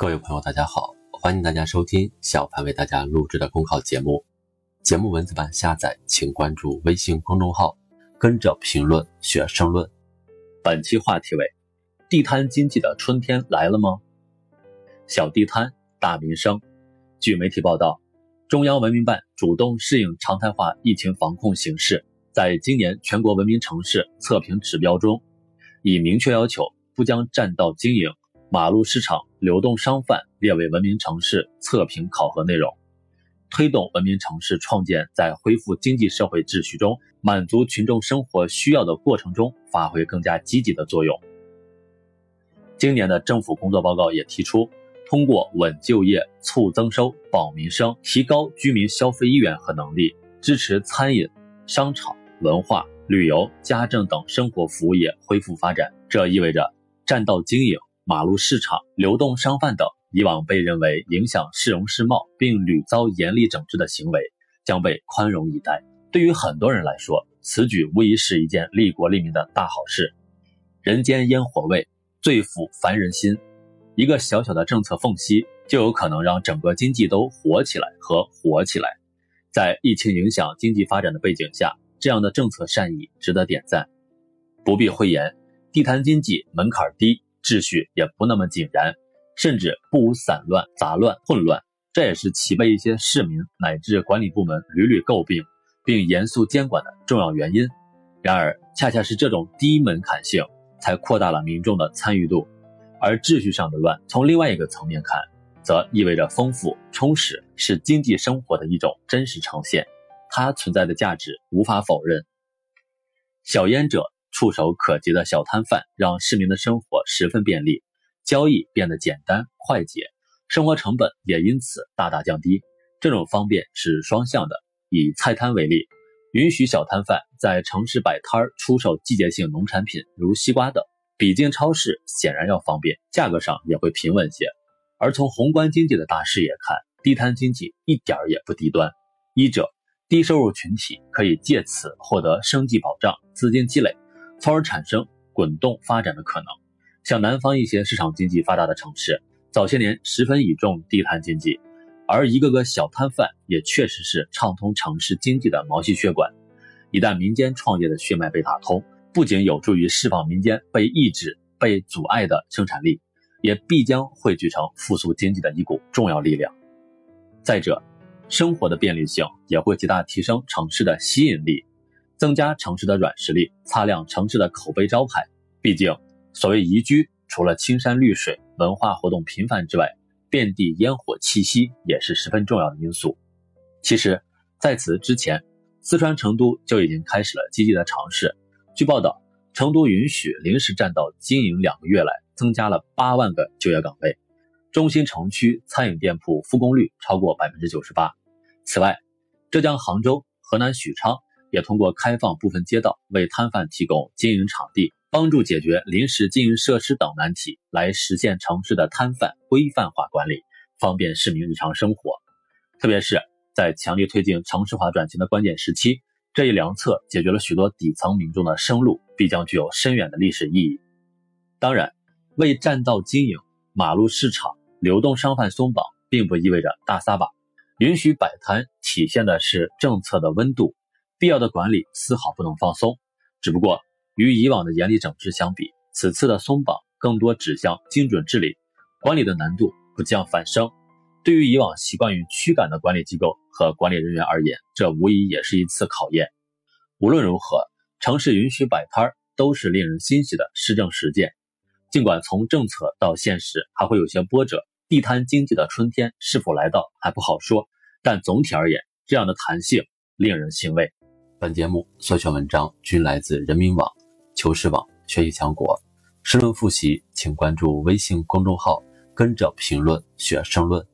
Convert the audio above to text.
各位朋友，大家好，欢迎大家收听小潘为大家录制的公考节目。节目文字版下载，请关注微信公众号，跟着评论学申论。本期话题为：地摊经济的春天来了吗？小地摊，大民生。据媒体报道，中央文明办主动适应常态化疫情防控形势，在今年全国文明城市测评指标中，已明确要求不将占道经营。马路市场、流动商贩列为文明城市测评考核内容，推动文明城市创建在恢复经济社会秩序中满足群众生活需要的过程中发挥更加积极的作用。今年的政府工作报告也提出，通过稳就业、促增收、保民生，提高居民消费意愿和能力，支持餐饮、商场、文化、旅游、家政等生活服务业恢复发展。这意味着占道经营。马路市场、流动商贩等以往被认为影响市容市貌并屡遭严厉整治的行为，将被宽容以待。对于很多人来说，此举无疑是一件利国利民的大好事。人间烟火味，最抚凡人心。一个小小的政策缝隙，就有可能让整个经济都活起来和活起来。在疫情影响经济发展的背景下，这样的政策善意值得点赞。不必讳言，地摊经济门槛低。秩序也不那么井然，甚至不无散乱、杂乱、混乱，这也是其被一些市民乃至管理部门屡屡诟病，并严肃监管的重要原因。然而，恰恰是这种低门槛性，才扩大了民众的参与度。而秩序上的乱，从另外一个层面看，则意味着丰富、充实，是经济生活的一种真实呈现，它存在的价值无法否认。小烟者。触手可及的小摊贩让市民的生活十分便利，交易变得简单快捷，生活成本也因此大大降低。这种方便是双向的。以菜摊为例，允许小摊贩在城市摆摊儿出售季节性农产品，如西瓜等，比进超市显然要方便，价格上也会平稳些。而从宏观经济的大视野看，地摊经济一点儿也不低端。一者，低收入群体可以借此获得生计保障、资金积累。从而产生滚动发展的可能。像南方一些市场经济发达的城市，早些年十分倚重地摊经济，而一个个小摊贩也确实是畅通城市经济的毛细血管。一旦民间创业的血脉被打通，不仅有助于释放民间被抑制、被阻碍的生产力，也必将汇聚成复苏经济的一股重要力量。再者，生活的便利性也会极大提升城市的吸引力。增加城市的软实力，擦亮城市的口碑招牌。毕竟，所谓宜居，除了青山绿水、文化活动频繁之外，遍地烟火气息也是十分重要的因素。其实，在此之前，四川成都就已经开始了积极的尝试。据报道，成都允许临时占道经营两个月来，增加了八万个就业岗位，中心城区餐饮店铺复工率超过百分之九十八。此外，浙江杭州、河南许昌。也通过开放部分街道为摊贩提供经营场地，帮助解决临时经营设施等难题，来实现城市的摊贩规范化管理，方便市民日常生活。特别是在强力推进城市化转型的关键时期，这一良策解决了许多底层民众的生路，必将具有深远的历史意义。当然，为占道经营、马路市场、流动商贩松绑，并不意味着大撒把，允许摆摊，体现的是政策的温度。必要的管理丝毫不能放松，只不过与以往的严厉整治相比，此次的松绑更多指向精准治理，管理的难度不降反升。对于以往习惯于驱赶的管理机构和管理人员而言，这无疑也是一次考验。无论如何，城市允许摆摊儿都是令人欣喜的施政实践。尽管从政策到现实还会有些波折，地摊经济的春天是否来到还不好说，但总体而言，这样的弹性令人欣慰。本节目所选文章均来自人民网、求是网、学习强国。申论复习，请关注微信公众号，跟着评论学申论。